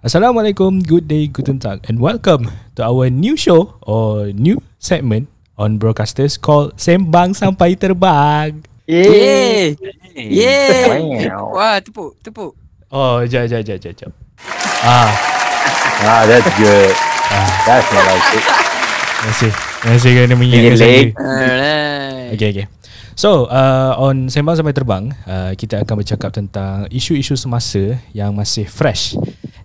Assalamualaikum, good day, guten tag and welcome to our new show or new segment on broadcasters called Sembang Sampai Terbang. Yeay. Yeay. Wah, tepuk, tepuk. Oh, jap, jap, jap, jap, jap. Ah, Ah, that's good. That's what I like it. terima kasih. Terima kasih kerana mengingatkan saya. Alright. Okay, okay. So, uh, on Sembang Sampai Terbang, uh, kita akan bercakap tentang isu-isu semasa yang masih fresh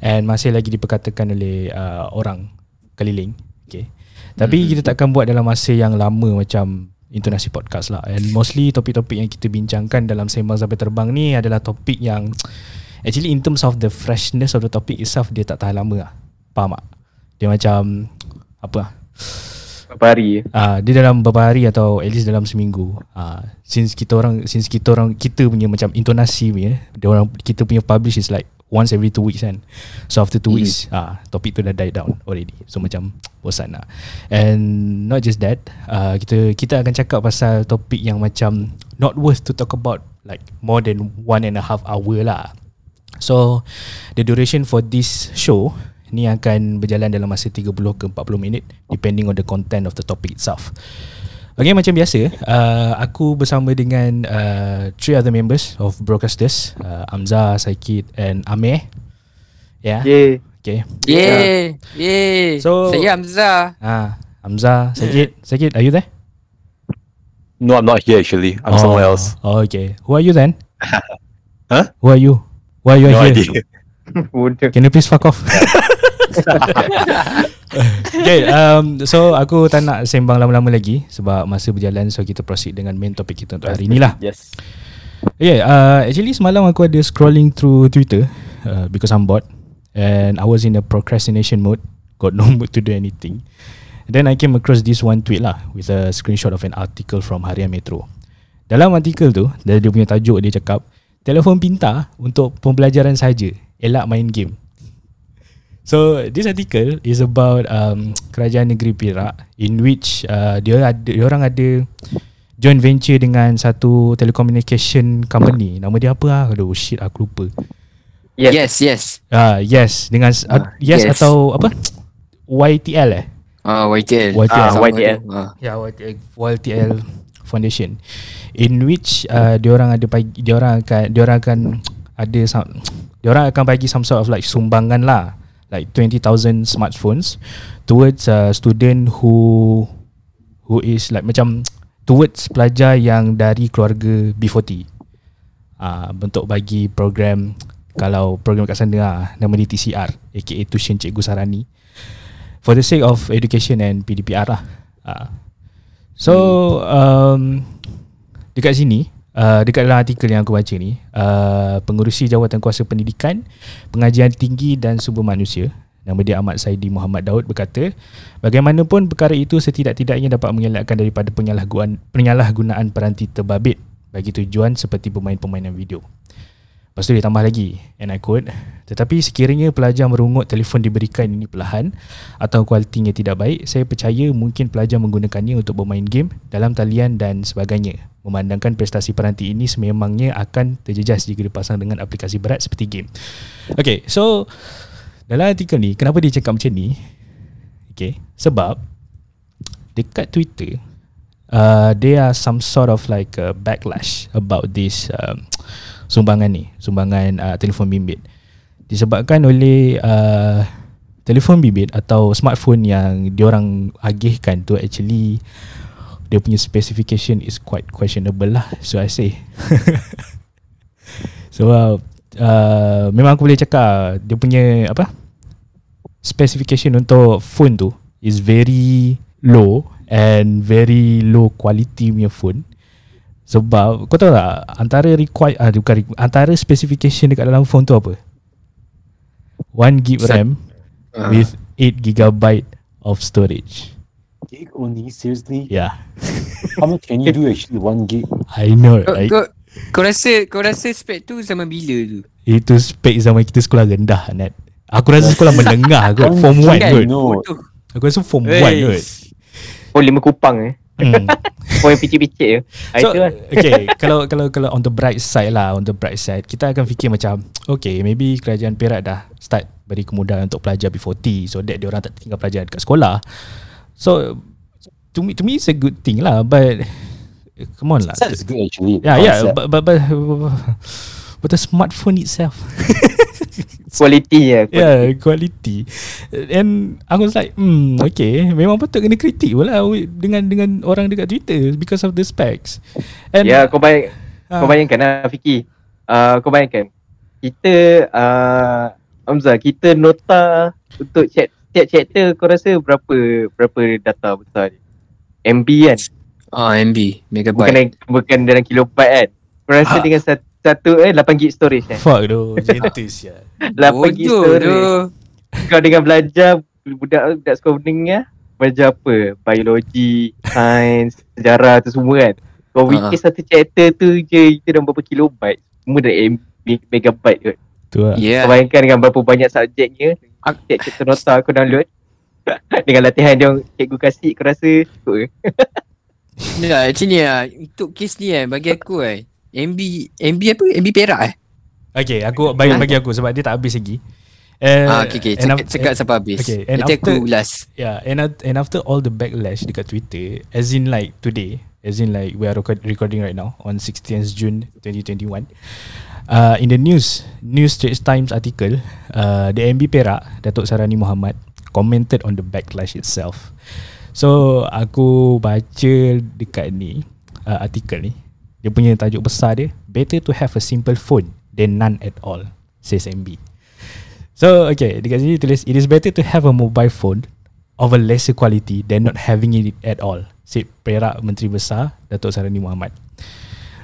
and masih lagi diperkatakan oleh uh, orang keliling. Okay. Tapi kita tak akan buat dalam masa yang lama macam intonasi podcast lah. And mostly topik-topik yang kita bincangkan dalam Sembang Sampai Terbang ni adalah topik yang actually in terms of the freshness of the topic itself, dia tak tahan lama lah. Faham tak? Dia macam, apa lah? Berapa hari? Ah, dia dalam beberapa hari atau at least dalam seminggu. Ah, since kita orang since kita orang kita punya macam intonasi punya, dia orang kita punya publish is like once every two weeks kan. So after two weeks, ah topik tu dah die down already. So macam bosan lah. And not just that, ah kita kita akan cakap pasal topik yang macam not worth to talk about like more than one and a half hour lah. So the duration for this show ni akan berjalan dalam masa 30 ke 40 minit depending on the content of the topic itself. Okay macam biasa, uh, aku bersama dengan uh, three other members of Broadcasters, uh, Amza, Saikid and Ameh. Yeah. Yay. Okay. Yeay. Yeay. So- Saya Hamzah. Ah, Amza, Saikid, Saikid, are you there? No, I'm not here actually. I'm somewhere else. Oh, okay. Who are you then? Huh? Who are you? Why you are No here? idea. Can you please fuck off? okay, um, so aku tak nak sembang lama-lama lagi sebab masa berjalan so kita proceed dengan main topik kita untuk hari ni lah. Yes. Yeah, uh, actually semalam aku ada scrolling through Twitter uh, because I'm bored and I was in a procrastination mode, got no mood to do anything. Then I came across this one tweet lah with a screenshot of an article from Harian Metro. Dalam artikel tu, dia punya tajuk dia cakap, telefon pintar untuk pembelajaran saja, elak main game. So this article is about um, kerajaan negeri Perak in which uh, dia ada dia orang ada joint venture dengan satu telecommunication company. Nama dia apa ah? Aduh shit aku lupa. Yes. Yes, yes. Ah yes dengan uh, Ah, yes, yes. atau apa? YTL eh? Ah, YTL. YTL. Ah, Sama YTL. Ah. Ya YTL, YTL Foundation in which uh, dia orang ada dia orang akan dia orang akan ada some, dia orang akan bagi some sort of like sumbangan lah like 20000 smartphones towards a student who who is like macam towards pelajar yang dari keluarga B40 uh, bentuk bagi program kalau program kat sana lah, nama dia TCR aka Tuition Cikgu Sarani. For the sake of education and PDPR lah. Uh, So um, dekat sini uh, dekat dalam artikel yang aku baca ni uh, pengurusi jawatan kuasa pendidikan pengajian tinggi dan sumber manusia nama dia Ahmad Saidi Muhammad Daud berkata bagaimanapun perkara itu setidak-tidaknya dapat mengelakkan daripada penyalahgunaan penyalahgunaan peranti terbabit bagi tujuan seperti permain-permainan video Lepas tu dia tambah lagi And I quote Tetapi sekiranya pelajar merungut telefon diberikan ini perlahan Atau kualitinya tidak baik Saya percaya mungkin pelajar menggunakannya untuk bermain game Dalam talian dan sebagainya. Memandangkan prestasi peranti ini sememangnya akan terjejas Jika dipasang dengan aplikasi berat seperti game. Okay so Dalam artikel ni Kenapa dia cakap macam ni? Okay Sebab Dekat Twitter uh, There are some sort of like a backlash About this um, sumbangan ni sumbangan uh, telefon bimbit. Disebabkan oleh uh, telefon bimbit atau smartphone yang diorang agihkan tu actually dia punya specification is quite questionable lah so I say. So uh, uh, memang aku boleh cakap dia punya apa specification untuk phone tu is very low and very low quality punya phone sebab kau tahu tak antara required ah, bukan requ- antara specification dekat dalam phone tu apa? 1 gig Sa- RAM Ah. with 8 gigabyte of storage. Gig only? Seriously? Yeah. How much can you do actually? One gig? I know Kau, right? kau, kau rasa kau rasa spek tu zaman bila tu? Itu spek zaman kita sekolah rendah Nat. Aku rasa sekolah menengah kot One Form 1 gig, kot No. Aku rasa form 1 kot. Oh lima kupang eh. Hmm. Poin picit-picit je. Ah, So itu lah. okay Kalau kalau kalau on the bright side lah On the bright side Kita akan fikir macam Okay maybe kerajaan Perak dah Start beri kemudahan untuk pelajar B40 So that dia orang tak tinggal pelajar dekat sekolah So To me, to me it's a good thing lah But Come on lah That's good actually. Yeah yeah Concept. but, but, but, but the smartphone itself Quality je. Yeah quality And I was like Hmm okay Memang patut kena kritik pula Dengan dengan orang dekat Twitter Because of the specs And Ya, kau bayang, ah, kau bayangkan lah Fiki. Uh, kau bayangkan. Kita, uh, Hamzah, kita nota untuk chat setiap chapter kau rasa berapa berapa data besar dia? MB kan? Ah, MB, Bukan, megabyte. dalam, bukan dalam kilobyte kan? Kau rasa Ha. dengan satu, satu eh 8 gig storage kan? Fuck tu Gentle sia 8 gig storage. Kau dengan belajar budak budak sekolah menengah ya? belajar apa? Biologi, sains, sejarah tu semua kan. Kau fikir satu chapter tu je itu dalam berapa kilobyte? Semua dah M megabyte kot. Tu lah Ya. Kau bayangkan dengan berapa banyak subjeknya Ak- Cik chapter nota aku download Dengan latihan yang cikgu kasih Kau rasa cukup ke? Ya, macam ni lah. Untuk kes ni eh, bagi aku eh. MB, MB apa? MB Perak eh? Okay aku bagi, bagi aku Sebab dia tak habis lagi uh, ah, okay, okay. and Cakap, af- cakap sampai habis. okay, and Nanti aku after- ulas. Yeah and, and after all the backlash Dekat Twitter As in like today As in like We are record, recording right now On 16th June 2021 uh, In the news News Straits Times article uh, The MB Perak Datuk Sarani Muhammad Commented on the backlash itself So aku baca dekat ni uh, artikel ni dia punya tajuk besar dia Better to have a simple phone than none at all Says MB So okay Dekat sini tulis It is better to have a mobile phone Of a lesser quality Than not having it at all Said Perak Menteri Besar Datuk Sarani Muhammad.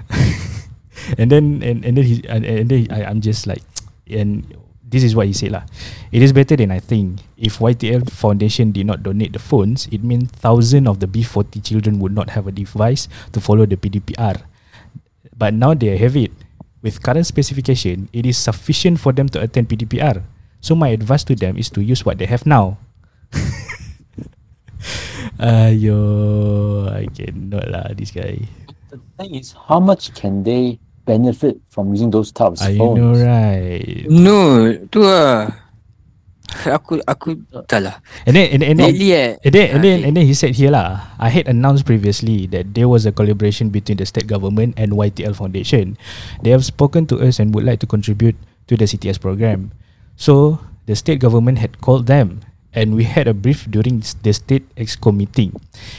And then And, and then he, and, and then I, I'm just like And This is what he said lah. It is better than I think. If YTL Foundation did not donate the phones It means thousands of the B40 children Would not have a device To follow the PDPR But now they have it. With current specification It is sufficient for them to attend PDPR So my advice to them Is to use what they have now. Ayo I cannot lah This guy. The thing is, how much can they benefit from using those types of ah, phones? I know right. No, tu lah. Aku, aku, tak lah. And then and, and then Lately eh. And then, and then, and then he said here lah, I had announced previously that there was a collaboration between the state government and YTL Foundation. They have spoken to us and would like to contribute to the CTS program. So the state government had called them, and we had a brief during the state exco meeting,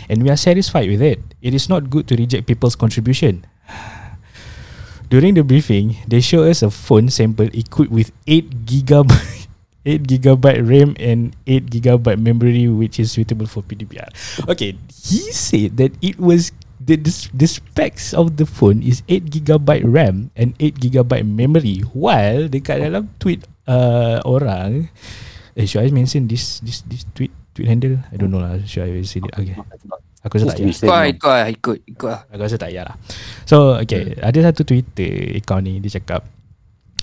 and we are satisfied with it. It is not good to reject people's contribution. During the briefing, they show us a phone sample equipped with 8 gigabyte 8 gigabyte RAM and 8 gigabyte memory which is suitable for PDPR. Okay, he said that it was the, the, the specs of the phone is 8 gigabyte RAM and 8 gigabyte memory while dekat dalam tweet uh, orang eh should I mention this this this tweet tweet handle I don't know lah should I say it okay aku rasa tak payah Ikut lah, ikut lah, ikut, ikut lah. Aku rasa tak payah lah So okay hmm. Ada satu Twitter Account ni Dia cakap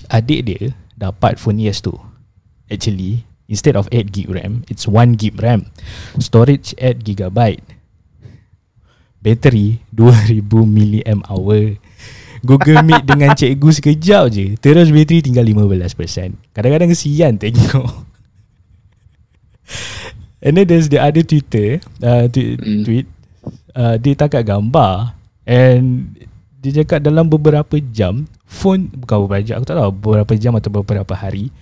Adik dia Dapat phone ES tu Actually Instead of 8 gig RAM It's 1 gig RAM. Storage 8 gigabyte. Battery 2000 mAh Google Meet dengan cikgu sekejap je. Terus bateri tinggal 15% Kadang-kadang kesian tengok. And then there's the other Twitter uh, tweet, Hmm. tweet. Uh, Dia tangkap gambar. And Dia cakap dalam beberapa jam Phone Bukan beberapa jam Aku tak tahu Beberapa jam atau beberapa hari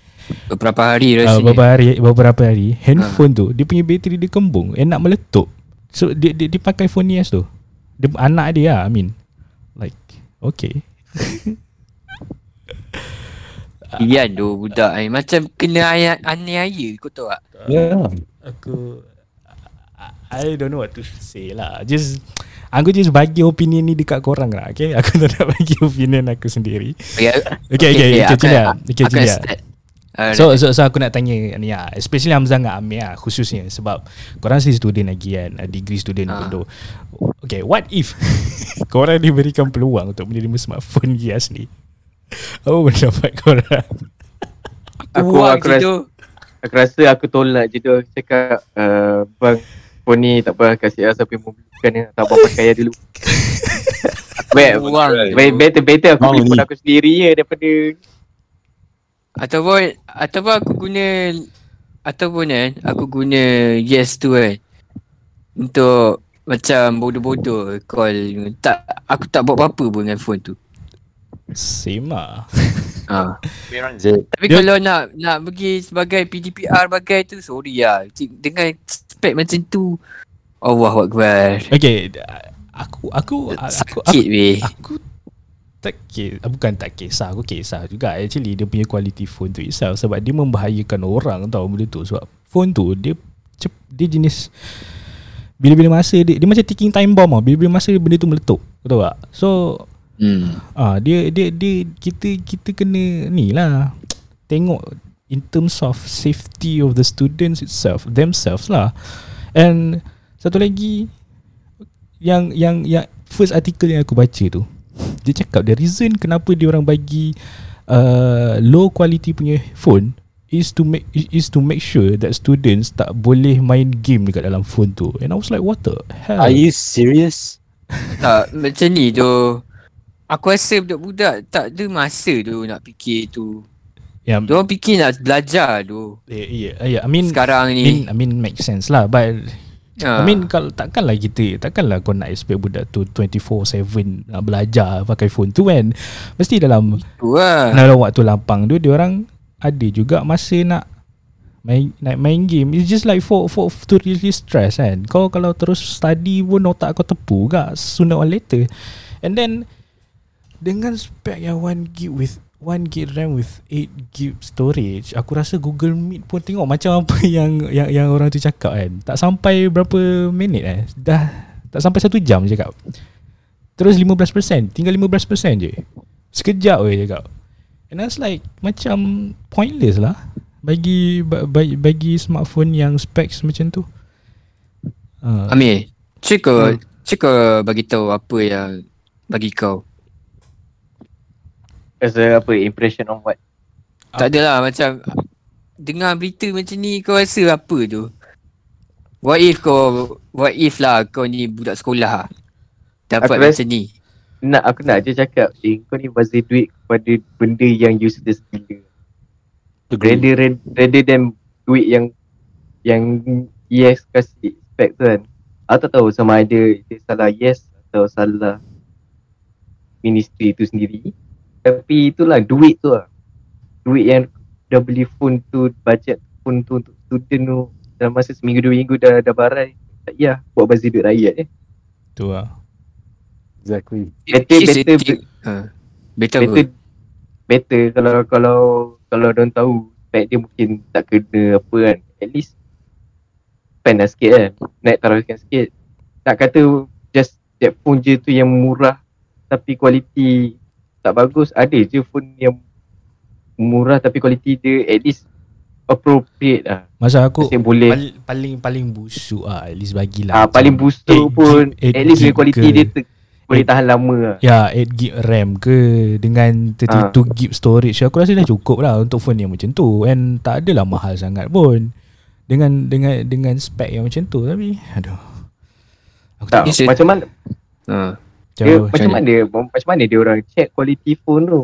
Beberapa hari uh, rasanya. beberapa hari Beberapa hari Handphone tu Dia punya bateri dia kembung And nak meletup So dia, dia, dia pakai phone Yes tu dia, Anak dia lah I mean Like Okay Ian tu budak ni. Macam kena ayat aniaya kau tahu tak? Yeah. Aku I I don't know what to say lah Just Aku just bagi opinion ni dekat korang lah Okay Aku tak nak bagi opinion aku sendiri Okay, Okay, okay, okay, aku Okay, aku cik akan Lia. start. Uh, So, so, so aku nak tanya ni lah Especially Hamzah dengan Amir lah Khususnya Sebab Korang still student lagi kan a Degree student Ah. uh. Okay what if Korang diberikan peluang Untuk menerima smartphone Gias ni Apa pendapat korang Aku, aku, je rasa, tu. aku rasa aku tolak je tu Cakap uh, Bang phone ni tak apa kasih lah siapa yang belikan ni tak apa pakai lah dulu. Baik, Buang. baik, better better aku beli phone aku sendiri je daripada Ataupun ataupun aku guna ataupun kan aku guna yes tu kan untuk macam bodoh-bodoh call tak aku tak buat apa-apa pun dengan phone tu. Same lah Ha. Je. Tapi Dia- kalau nak nak pergi sebagai PDPR bagai tu sorry lah. Dengan spek macam tu Allah Akbar. Okay Aku Aku Aku, aku, Sakit weh. aku tak kisah Bukan tak kisah Aku kisah juga Actually dia punya quality phone tu itself Sebab dia membahayakan orang tau benda tu Sebab phone tu Dia cep, dia jenis Bila-bila masa dia, dia macam ticking time bomb tau Bila-bila masa benda tu meletup tahu tak So Hmm. ah dia dia dia kita kita kena ni lah tengok in terms of safety of the students itself themselves lah and satu lagi yang yang yang first article yang aku baca tu dia cakap the reason kenapa dia orang bagi uh, low quality punya phone is to make is to make sure that students tak boleh main game dekat dalam phone tu and I was like what the hell Are you serious? Tak macam ni tu. Aku rasa budak-budak tak ada masa tu nak fikir tu. yang Diorang fikir nak belajar tu. yeah, yeah, yeah, I mean Sekarang I mean, ni. I mean make sense lah But Ha. I mean kalau takkanlah kita Takkanlah kau nak expect budak tu 24-7 Nak belajar pakai phone tu kan Mesti dalam tu lah. Dalam waktu lapang tu Dia orang Ada juga masa nak main nak main game It's just like for for to release stress kan Kau kalau terus study pun Otak kau tepu gak Sooner or later And then Dengan spek yang 1 gig with 1 gig RAM with 8 gig storage Aku rasa Google Meet pun tengok macam apa yang yang, yang orang tu cakap kan. Tak sampai berapa minit eh. Dah tak sampai 1 jam je cakap. Terus 15% Tinggal 15% je. Sekejap je cakap. And I was like Macam pointless lah. Bagi ba- bagi, bagi smartphone yang specs macam tu. Uh, Amir, cik kau, cik bagi tahu apa yang bagi kau. As a apa impression on what? Tak adalah macam dengar berita macam ni kau rasa apa tu? What if kau what if lah kau ni budak sekolah? Dapat Aku macam ni. nak aku nak je cakap eh, kau ni bazir duit kepada benda yang useless gila. Rather, rather, rather than duit yang yang yes kasih spec tu kan. Aku tak tahu sama ada dia salah yes atau salah ministry tu sendiri tapi itulah duit tu lah duit yang dah beli phone tu budget phone tu untuk student tu dalam masa seminggu dua minggu dah dah barai tak ya buat bazir duit rakyat eh Tu lah Exactly. Better- better- thing. Ha. Better, better better. better kalau kalau kalau dia tahu spec dia mungkin tak kena apa kan at least spend lah sikit kan naik taruhkan sikit tak kata just that phone je tu yang murah tapi kualiti tak bagus ada je phone yang murah tapi kualiti dia at least appropriate lah. Masa aku boleh paling, paling paling busuk lah At least bagilah. Ah, paling busuk pun gig- eight at least kualiti ke. dia ter, boleh tahan lama lah. Ya 8 gig RAM ke? Dengan 32 gig storage Aku rasa dah cukup lah Untuk phone yang macam tu. And tak adalah mahal sangat pun. Dengan dengan dengan spek yang macam tu Tapi Aduh. Aku tak tak, macam mana? Ha. Macam dia, apa. macam mana macam mana dia orang check quality phone tu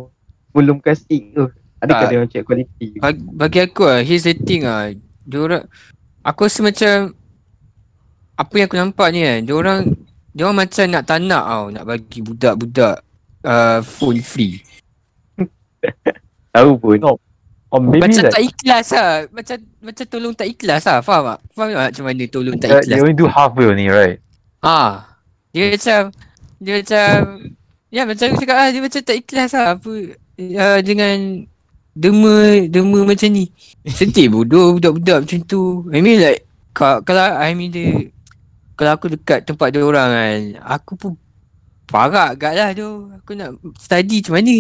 belum kasih tu adakah Tak. dia orang check quality Bagi, bagi aku lah, here's the thing ah. Diorang aku rasa macam apa yang aku nampak ni kan, diorang diorang macam nak tak nak tau nak bagi budak-budak uh, phone free. tahu pun No. Or maybe macam like tak ikhlas lah. Macam macam tolong tak ikhlas lah. Faham tak? Faham tak macam mana tolong tak Uh, ikhlas? they only do halfway only, right? Ah, dia macam dia macam ya macam aku cakap lah, dia macam tak ikhlas lah apa uh, dengan dema dema macam ni. Sedih bodoh budak-budak macam tu. I mean like kalau, kalau I mean dia kalau aku dekat tempat dia orang kan, aku pun parah agak lah tu. Aku nak study macam mana?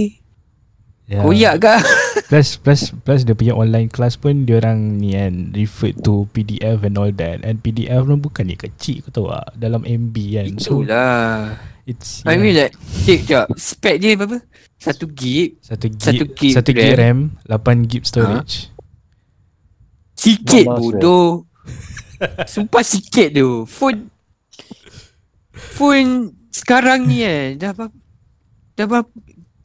Ya. Koyak agak. Plus plus plus dia punya online class pun dia orang ni kan refer to PDF and all that and PDF pun bukan ni kecil kau tahu tak dalam MB kan so Itulah. It's I mean like, cik jap, spek dia berapa? Satu gig. satu gig satu gig satu gig RAM. 8 gig storage Sikit Not much, bodoh. Sumpah sikit tu. Phone phone sekarang ni eh dah berapa dah berapa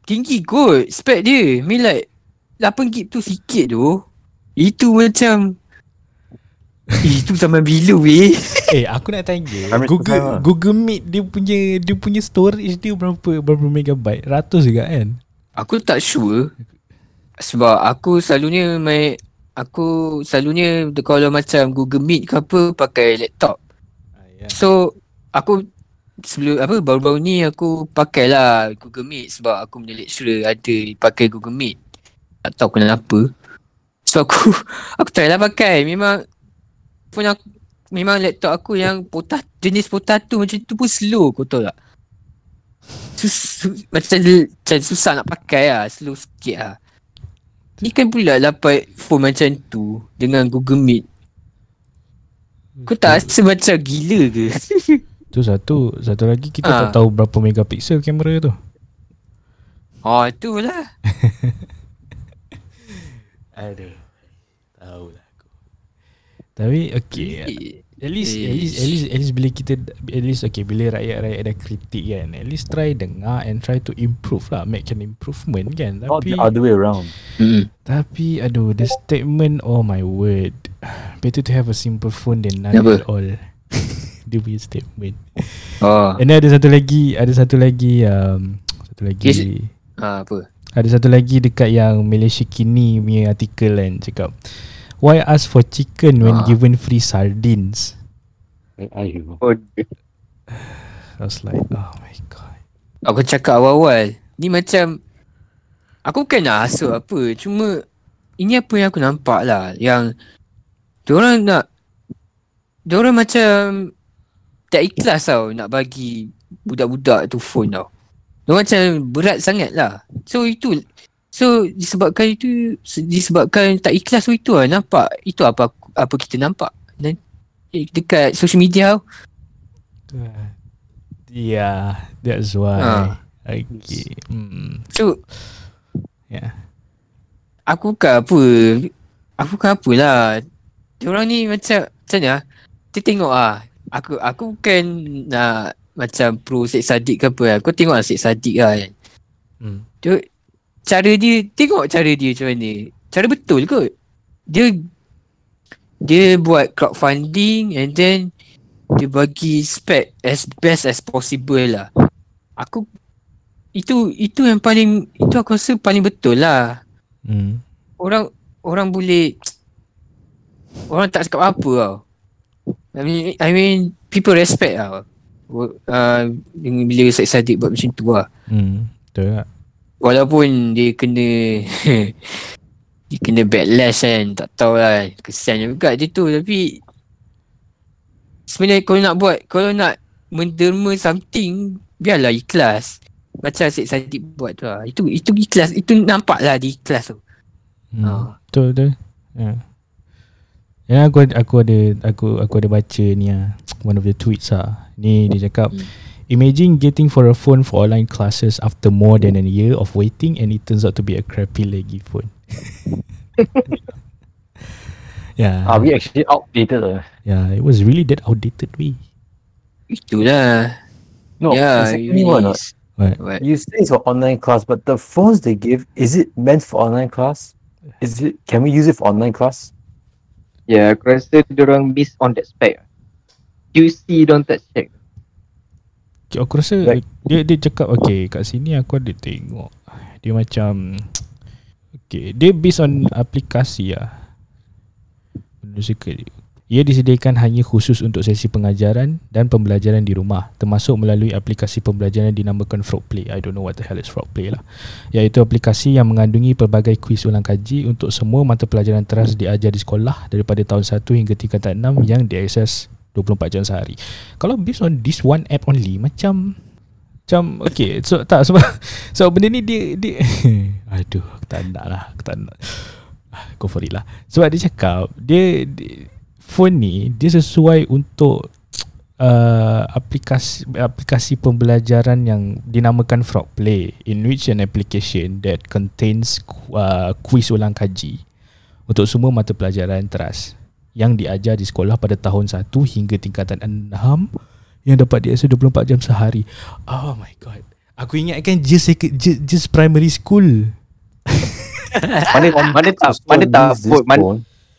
tinggi kot spek dia. I mean like 8 gig tu sikit tu. Itu macam itu zaman bila weh? Eh aku nak tanya Google lah. Google Meet dia punya dia punya storage dia berapa berapa megabyte? Ratus juga kan? Aku tak sure sebab aku selalunya main aku selalunya kalau macam Google Meet ke apa pakai laptop. Ya. So aku sebelum apa baru-baru ni aku pakailah Google Meet sebab aku punya lecturer ada pakai Google Meet. Tak tahu kenapa. So aku aku try lah pakai. Memang phone aku memang laptop aku yang potat jenis potato macam tu pun slow kau tahu tak? Sus, macam, macam susah nak pakai lah Slow sikit lah Ni kan pula dapat phone macam tu Dengan Google Meet Kau tak rasa macam gila ke? Tu satu Satu lagi kita Ah. tak tahu berapa megapiksel kamera tu oh tu lah Aduh Tahu lah Tapi okay At least, at least, at least, at least bila kita, at least okay, bila rakyat-rakyat ada kritik kan, at least try dengar and try to improve lah, make an improvement kan. Not Tapi, the other way around. mm. tapi aduh, the statement, oh my word, better to have a simple phone than none Apa? at all. Dia punya statement. Oh And then ada satu lagi, ada satu lagi, um, satu lagi, Yes. ha, apa? ada satu lagi dekat yang Malaysia Kini punya artikel kan, cakap, Why ask for chicken when Ah. given free sardines? Ayo. Oh, I was like, oh my god. Aku cakap awal-awal Ni macam Aku bukan nak hasut apa Cuma Ini apa yang aku nampak lah Yang Diorang nak Diorang macam Tak ikhlas tau Nak bagi Budak-budak tu phone tau Diorang macam Berat sangat lah So itu So disebabkan itu Disebabkan tak ikhlas tu itu lah Nampak Itu apa apa kita nampak Dan eh, Dekat social media tau Yeah, that's why. Ah. Okay. Hmm. So Yeah. Aku bukan apa Aku bukan apalah Diorang ni macam Macam ni Kita tengok lah Aku aku bukan nak Macam pro Syed Saddiq ke apa lah Kau tengok lah Syed Saddiq lah kan Hmm. dia, Cara dia Tengok cara dia macam mana Cara betul kot Dia Dia buat crowdfunding And then Dia bagi spec As best as possible lah Aku Itu Itu yang paling Itu aku rasa paling betul lah Hmm. orang orang boleh orang tak cakap apa tau. I mean I mean people respect tau. Uh, bila Syed Saddiq buat macam tu lah. Hmm. Betul tak? Walaupun dia kena dia kena backlash kan. Tak tahu lah. Kesian juga dia tu tapi sebenarnya kalau nak buat kalau nak menderma something biarlah ikhlas. Macam Syed Saddiq buat tu lah. Itu itu ikhlas. Itu nampak lah dia ikhlas tu. Hmm. Ah. Betul betul. Ya. Ya aku ada- aku ada aku aku ada baca ni ah one of the tweets ah. Ni dia cakap Hmm. Imagine getting for a phone for online classes after more than a year of waiting and it turns out to be a crappy laggy phone. yeah. Are we actually outdated? Uh? Yeah, it was really that outdated way. Itulah. No, yeah, the it second one. What? What? You say it's for online class, but the phones they give, is it meant for online class? Is it? Can we use it for online class? Ya, aku rasa diorang miss on that spec. QC don't tak check. Aku rasa Right. dia dia cakap okay kat sini aku ada tengok dia macam okay dia based on aplikasi lah. Benda suka dia. Ia disediakan hanya khusus untuk sesi pengajaran dan pembelajaran di rumah termasuk melalui aplikasi pembelajaran dinamakan Frogplay. I don't know what the hell is Frogplay lah. Iaitu aplikasi yang mengandungi pelbagai kuis ulang kaji untuk semua mata pelajaran teras diajar di sekolah daripada tahun 1 hingga tingkatan 6 yang diakses 24 jam sehari. Kalau based on this one app only macam macam okay so tak sebab so benda ni dia dia aduh aku tak nak lah aku tak nak. Ah, go for it lah. Sebab dia cakap dia, dia phone ni dia sesuai untuk uh, aplikasi aplikasi pembelajaran yang dinamakan Frog Play in which an application that contains uh, quiz ulang kaji. Untuk semua mata pelajaran teras yang diajar di sekolah pada tahun 1 hingga tingkatan 6 yang dapat diakses 24 jam sehari. Oh my god. Aku ingatkan just just, just primary school. Mana mana tak mana tak phone, mana,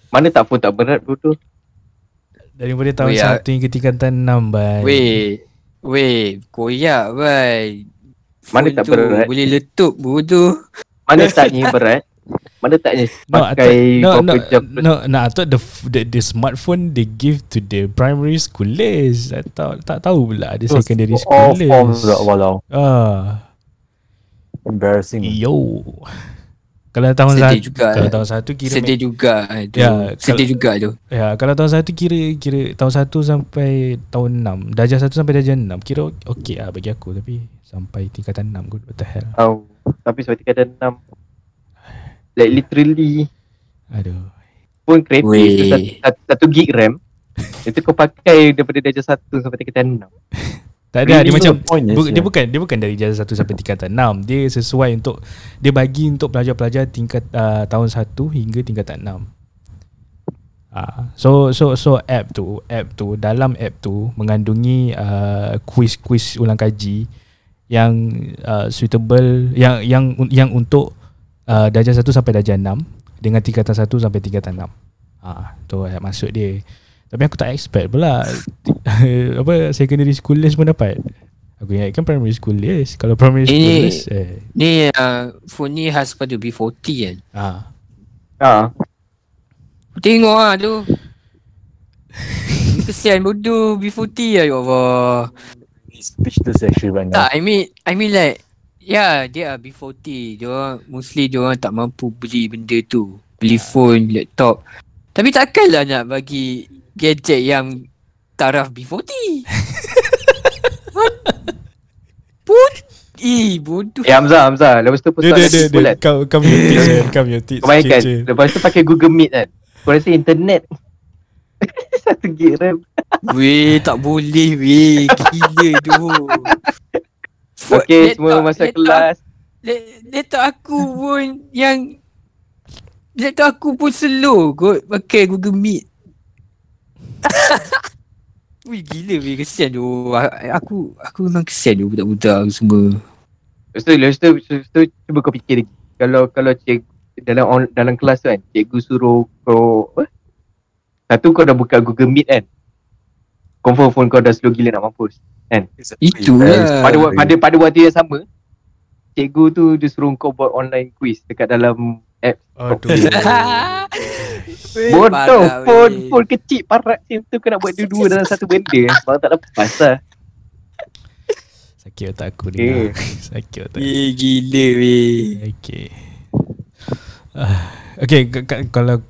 mana tak phone tak berat bodoh. Daripada tahun Oh, ya. 1 hingga tingkatan 6 bai. Weh, weh, koyak bai. Mana tak berat? Boleh letup bodoh. Mana taknya berat? Mana taknya No, I pakai thought, no, berapa no, no, no, I thought the, f- the the smartphone they give to the primary schoolers. I thought tak tahu pula ada secondary All forms schoolers. lah, walau. Ah, Embarrassing. yo. Kalau tahun Sedih satu, juga. kalau tahun satu kira Sedih juga tu. Ya, Sedih juga tu. Ya, kalau tahun satu kira kira tahun satu sampai tahun enam, darjah satu sampai darjah enam kira okey lah bagi aku tapi sampai tingkatan enam good what the hell. Oh, tapi sampai tingkatan 6 Like literally Aduh. Phone Weh. tu satu, satu, satu gig RAM Itu kau pakai daripada darjah 1 sampai tingkatan 6 Tak ada dia Really macam point is, bu, dia yeah. bukan dia bukan dari darjah satu sampai tingkatan enam. Dia sesuai untuk dia bagi untuk pelajar-pelajar tingkat uh, tahun satu hingga tingkatan enam. Ah, so so so app tu, app tu dalam app tu mengandungi uh, quiz-quiz ulang kaji yang uh, suitable yang yang yang untuk uh, darjah 1 sampai darjah 6 dengan tingkatan 1 sampai tingkatan 6. Ah, tu app masuk dia. Tapi aku tak expect pula apa secondary schoolers pun dapat. Aku ingatkan primary schoolers. Kalau primary Ini- schoolers eh Ni uh, phone ni khas pada B40 kan. ah Ha, Tengok lah tu. Kesian bodoh B40 lah ya Allah. Speechless actually right now. Tak, I mean I mean like Ya, yeah, dia are B40. Dia orang mostly dia orang tak mampu beli benda tu. Beli phone, laptop. Tapi takkanlah nak bagi gadget yang taraf B40. What? Put Eh, bodoh. Eh Hamzah, Hamzah Lepas tu dia dia dia, dia, sebulan kau kau mute man, kau mute. Kau bayangkan Lepas tu pakai Google Meet kan Kau rasa internet Satu gig RAM Weh, tak boleh weh. Gila tu. Okay semua masa laptop- kelas La- Laptop aku pun yang Laptop aku pun slow kot pakai Google Meet. Wih gila weh kesian tu. A- Aku aku memang kesian tu budak-budak semua. Lepas tu, lepas tu, lepas tu cuba kau fikir lagi Kalau kalau cik dalam on, dalam kelas tu kan Cikgu suruh kau apa? Satu kau dah buka Google Meet kan Confirm phone kau dah slow gila nak mampus Itulah. pada, pada pada waktu yang sama Cikgu tu dia suruh kau buat online quiz dekat dalam app Aduh. Bodoh parah, phone phone kecil parat macam tu kau nak buat dua-dua dalam satu benda Sebab tak lepas lah Sakit otak aku Okay. ni. Sakit otak. Eh gila weh. Okay. Uh, okay, k- k- kalau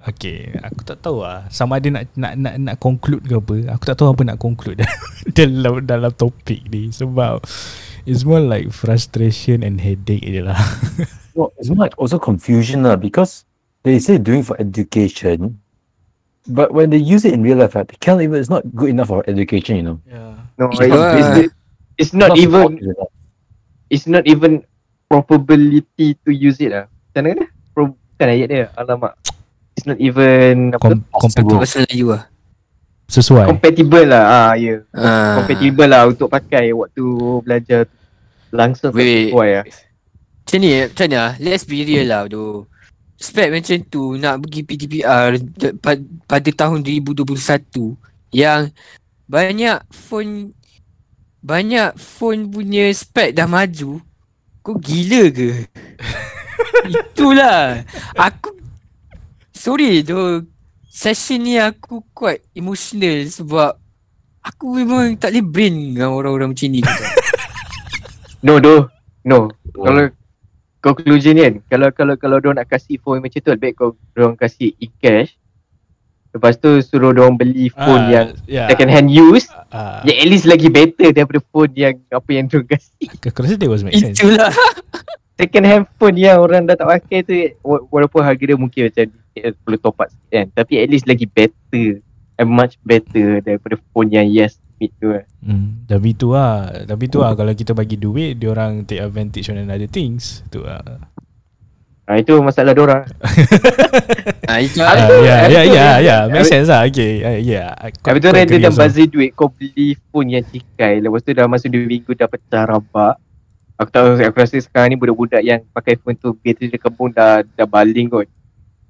Okay, aku tak tahu lah Sama ada nak nak nak, nak conclude ke apa Aku tak tahu apa nak conclude Dalam dalam topik ni Sebab It's more like frustration and headache je lah Well, it's more like also confusion lah because they say doing for education, but when they use it in real life, they can't even. It's not good enough for education, you know. yeah. No, It's it's, not- it's, it's not even supportive enough. it's not even probability to use it lah. Macam mana? Pro, bukan ayat dia. Alamak. It's not even apa? Com- compatible Bahasa Melayu lah. Sesuai compatible lah. Ah, ya. Yeah. Ah. Compatible lah untuk pakai waktu belajar langsung Wait. sesuai lah. Macam ni, macam ni lah. Let's be real lah tu. Spek macam tu nak pergi PTPR pada tahun 2021 yang banyak phone banyak phone punya spek dah maju. Kau gila ke? Itulah. Aku sorry tu session ni aku quite emotional sebab aku memang tak boleh brain dengan orang-orang macam ni. No, doh. No. Kalau conclusion ni kan, kalau kalau kalau dia nak kasih phone macam tu, lebih baik kau dia kasih e-cash. Lepas tu suruh dia beli phone Ah, yang yeah. second hand use, Ah, yang at least lagi better daripada phone yang apa yang dia kasih. Aku rasa that was make sense Itulah. second hand phone yang orang dah tak pakai tu wa- walaupun harga dia mungkin macam eh, perlu top up sikit kan. Tapi at least lagi better and much better daripada phone yang yes meet tu kan. Hmm, tapi tu lah Tapi tu lah. Kalau kita bagi duit Dia orang take advantage on another things. Tu lah. Ah itu masalah dia orang. Ah itu Ah, tu- ya, ya, tu- ya, ya, make sense lah. Okay, uh, yeah. Habis tu dia dah bazir duit. Kau beli phone yang cikai. Lepas tu dah masuk 2 minggu dah pecah rabak Aku tahu aku rasa sekarang ni budak-budak yang pakai phone tu Bateri dia kembung dah dah baling kot.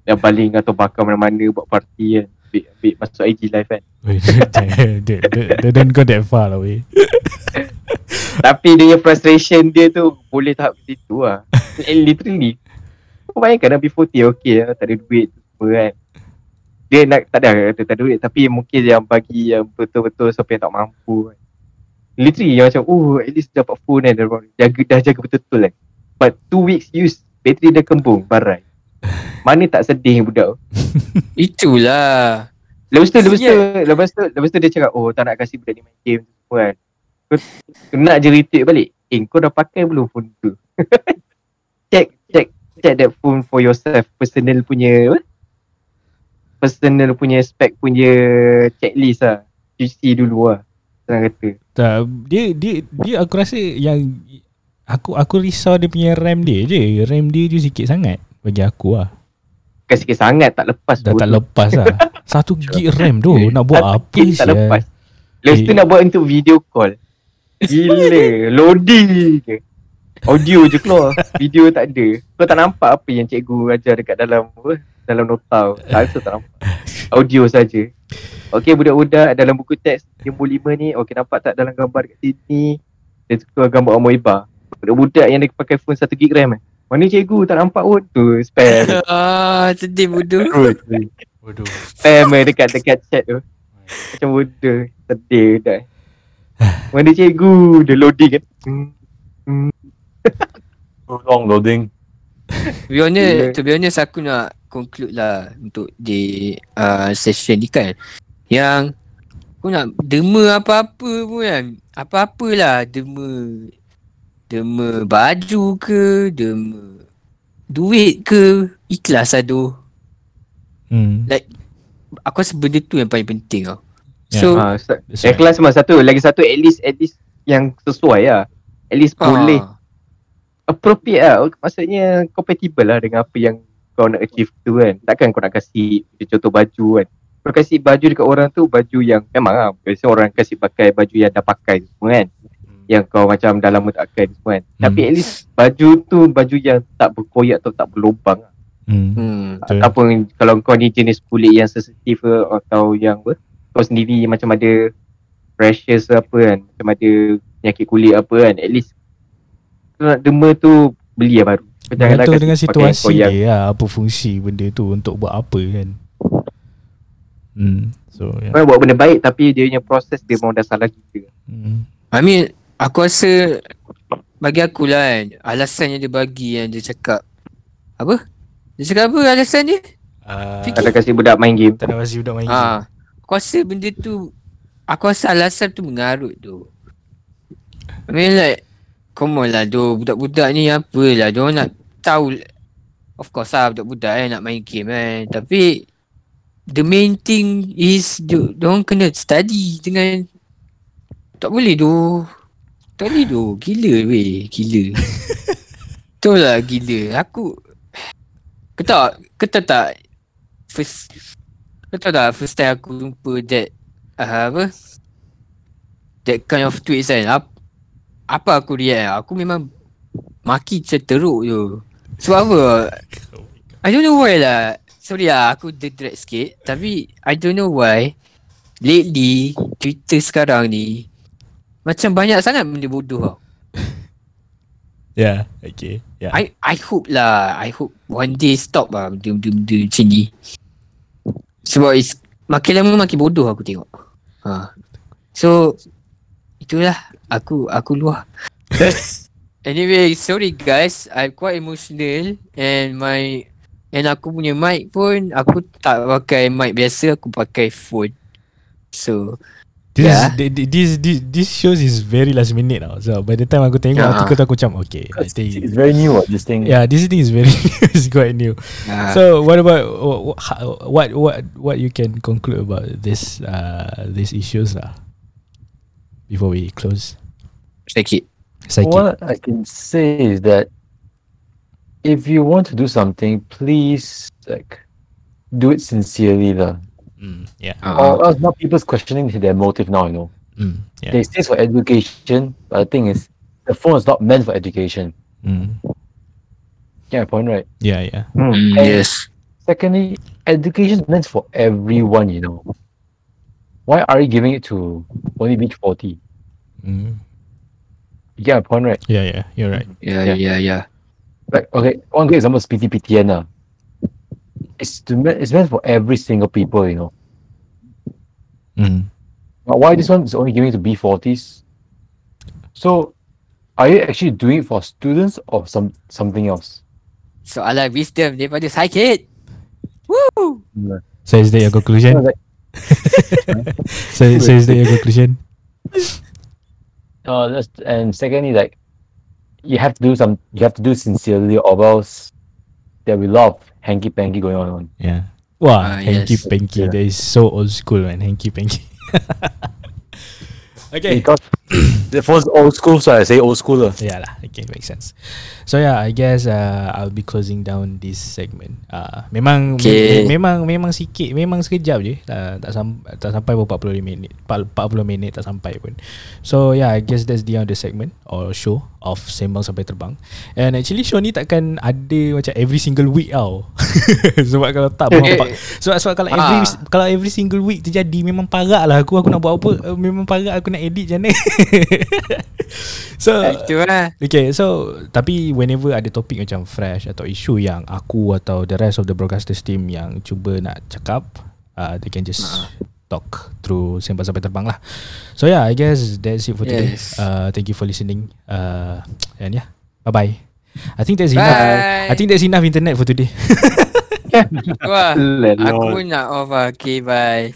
Dah baling atau bakar mana-mana buat party kan. Ambil, ambil masuk IG live kan. They, don't go that far lah, weh. Tapi dia frustration dia tu boleh tahap ke situ lah. And Literally. Kau bayangkan dah B40 okay lah tak ada duit semua kan. Dia nak tak ada kata tak ada duit Tapi mungkin yang bagi yang betul-betul siapa yang tak mampu kan Literally yang macam oh at least dapat phone kan Jaga, dah jaga betul-betul kan But two weeks use bateri dia kembung barai Mana tak sedih budak tu itulah. Lepas tu, lepas tu, lepas tu, lepas tu dia cakap, oh tak nak kasih budak ni main game tu semua kan. Kau, kau nak je retweet balik. Eh kau dah pakai belum phone tu? check, check, check that phone for yourself. Personal punya? Personal punya spec punya checklist lah. QC dulu lah. Senang kata. Tak, dia, dia, dia aku rasa yang aku aku risau dia punya RAM dia je. RAM dia je sikit sangat bagi aku lah. Bukan sikit sangat tak lepas Dah tak lepas lah. Satu gig RAM tu nak buat Satu apa gig tak lepas. Lepas tu Eh. nak buat untuk video call. Gila, loading je. Audio je keluar, video tak ada. Kau tak nampak apa yang cikgu ajar dekat dalam apa? Dalam nota. Tak rasa tak nampak. Audio saja. Okey budak-budak dalam buku teks nombor 5 ni, okey nampak tak dalam gambar kat sini? Dia tukar gambar Amoeba. Budak-budak yang dia pakai phone 1 gig RAM eh. Mana cikgu tak nampak pun tu spam. Ah, sedih bodoh. Waduh. spam eh dekat dekat chat tu. Macam bodoh. Sedih dah. Mana cikgu dia loading kan. Hmm. Hmm. Too long loading. To be honest, Gila. to be honest aku nak conclude lah untuk di uh, session ni kan. Yang aku nak dema apa-apa pun kan. Apa-apalah dema dema baju ke, dema duit ke, ikhlas aduh. Hmm. Aku rasa benda tu yang paling penting tau. Ya. So, Ha, sa- That's yang kelas cuma satu, lagi satu at least at least yang sesuai lah. At least ah, boleh appropriate lah. Maksudnya compatible lah dengan apa yang kau nak achieve tu kan. Takkan kau nak kasih contoh baju kan. Kau kasih baju dekat orang tu baju yang memang lah. Biasa orang kasih pakai baju yang dah pakai semua kan. Yang kau macam dah lama tak pakai semua kan. Hmm. Tapi at least baju tu baju yang tak berkoyak atau tak berlubang lah. Hmm. hmm. Ataupun kalau kau ni jenis kulit yang sensitif ke atau yang apa kau sendiri macam ada rashes apa kan macam ada penyakit kulit apa kan at least nak dema tu beli yang baru kau Bergantung dengan situasi yang dia lah, apa fungsi benda tu untuk buat apa kan. Hmm. So, yeah. kau nak buat benda baik tapi dia punya proses dia memang dah salah kita Hmm. I mean, aku rasa bagi aku lah kan, alasan yang dia bagi yang dia cakap apa? Dia cakap apa alasan dia? Uh, Fikir. tak ada kasi budak main game tak nak kasi budak main game. Ha. Aku rasa benda tu aku rasa alasan tu mengarut tu. I mean like come on lah doh budak-budak ni apa lah dia nak tahu. Of course lah budak-budak eh nak main game kan tapi the main thing is orang kena study dengan tak boleh doh tak boleh doh gila weh. Gila. Betul lah gila. Aku kau kau tahu tak first kau tahu tak? First time aku jumpa that uh, apa? That kind of tweets kan? Apa, apa aku react? Aku memang maki macam teruk je. Sebab apa? I don't know why lah. Sorry lah aku drag sikit. Tapi I don't know why lately Twitter sekarang ni macam banyak sangat benda bodoh tau. Yeah, okay. Yeah. I I hope lah. I hope one day stop lah benda-benda macam ni. Sebab is, makin lama makin bodoh aku tengok. Ha. So Itulah Aku aku luar Anyway sorry guys I'm quite emotional And my And aku punya mic pun Aku tak pakai mic biasa Aku pakai phone So This, Yeah. is, thi- thi- this this this shows is very last minute now. So by the time aku tengok Yeah. artikel tu aku macam okay. I It's, think it's very new what this thing. yeah, this thing is very it's quite new. uh, So what about wh- wh- how- what what what you can conclude about this uh these issues lah before we close? Sakit Psychic. What I can say is that if you want to do something, please like do it sincerely, lah. Mm, yeah. Uh, Or else now people's questioning their motive now, you know. Mm, yeah. They say it's for education, but the thing is, the phone is not meant for education. Mm, Yeah, point right. yeah, yeah. mm, yes. Secondly, education is meant for everyone, you know. Why are you giving it to only reach 40? Mm, Yeah, point right. yeah, yeah. You're right. Yeah, Yeah. yeah, yeah. Like, okay, one good example is PTPTN. Uh. It's, to, me- it's meant for every single people, you know. Mm, But why this one is only giving to B40s? So, are you actually doing it for students or some something else? Soalan wisdom daripada sakit. Woo! so is that your conclusion? So, like, so, so is that your conclusion? uh, that's, and secondly, like, you have to do some, you have to do sincerely, or else there will be a lot of hanky panky going on. Yeah. Wow, Ah, hanky yes. panky. Yeah. That is so old school, man. Hanky panky. okay. Because the phone's old school, so I say old school. lah. Yeah lah. Okay, makes sense. So yeah, I guess uh, I'll be closing down this segment. Uh, memang Okay. me- memang memang sikit, memang sekejap je. Uh, tak sam- tak sampai pun 40 minit. Empat- 40 minit tak sampai pun. So yeah, I guess that's the end of the segment or show of Sembang Sampai Terbang. And actually show ni takkan ada macam every single week tau. sebab kalau tak memang pa- sebab sebab kalau every Ah. kalau every single week terjadi memang parak lah aku aku nak buat apa uh, memang parak aku nak edit macam ni. so lah. Okay so Tapi whenever ada topik macam fresh Atau isu yang aku Atau the rest of the broadcasters team Yang cuba nak cakap uh, They can just Talk through Sembang sampai terbang lah So yeah I guess That's it for today Yes. uh, Thank you for listening uh, And yeah Bye bye I think that's enough Bye. I think that's enough internet for today Wah, aku nak off lah. Okay, bye.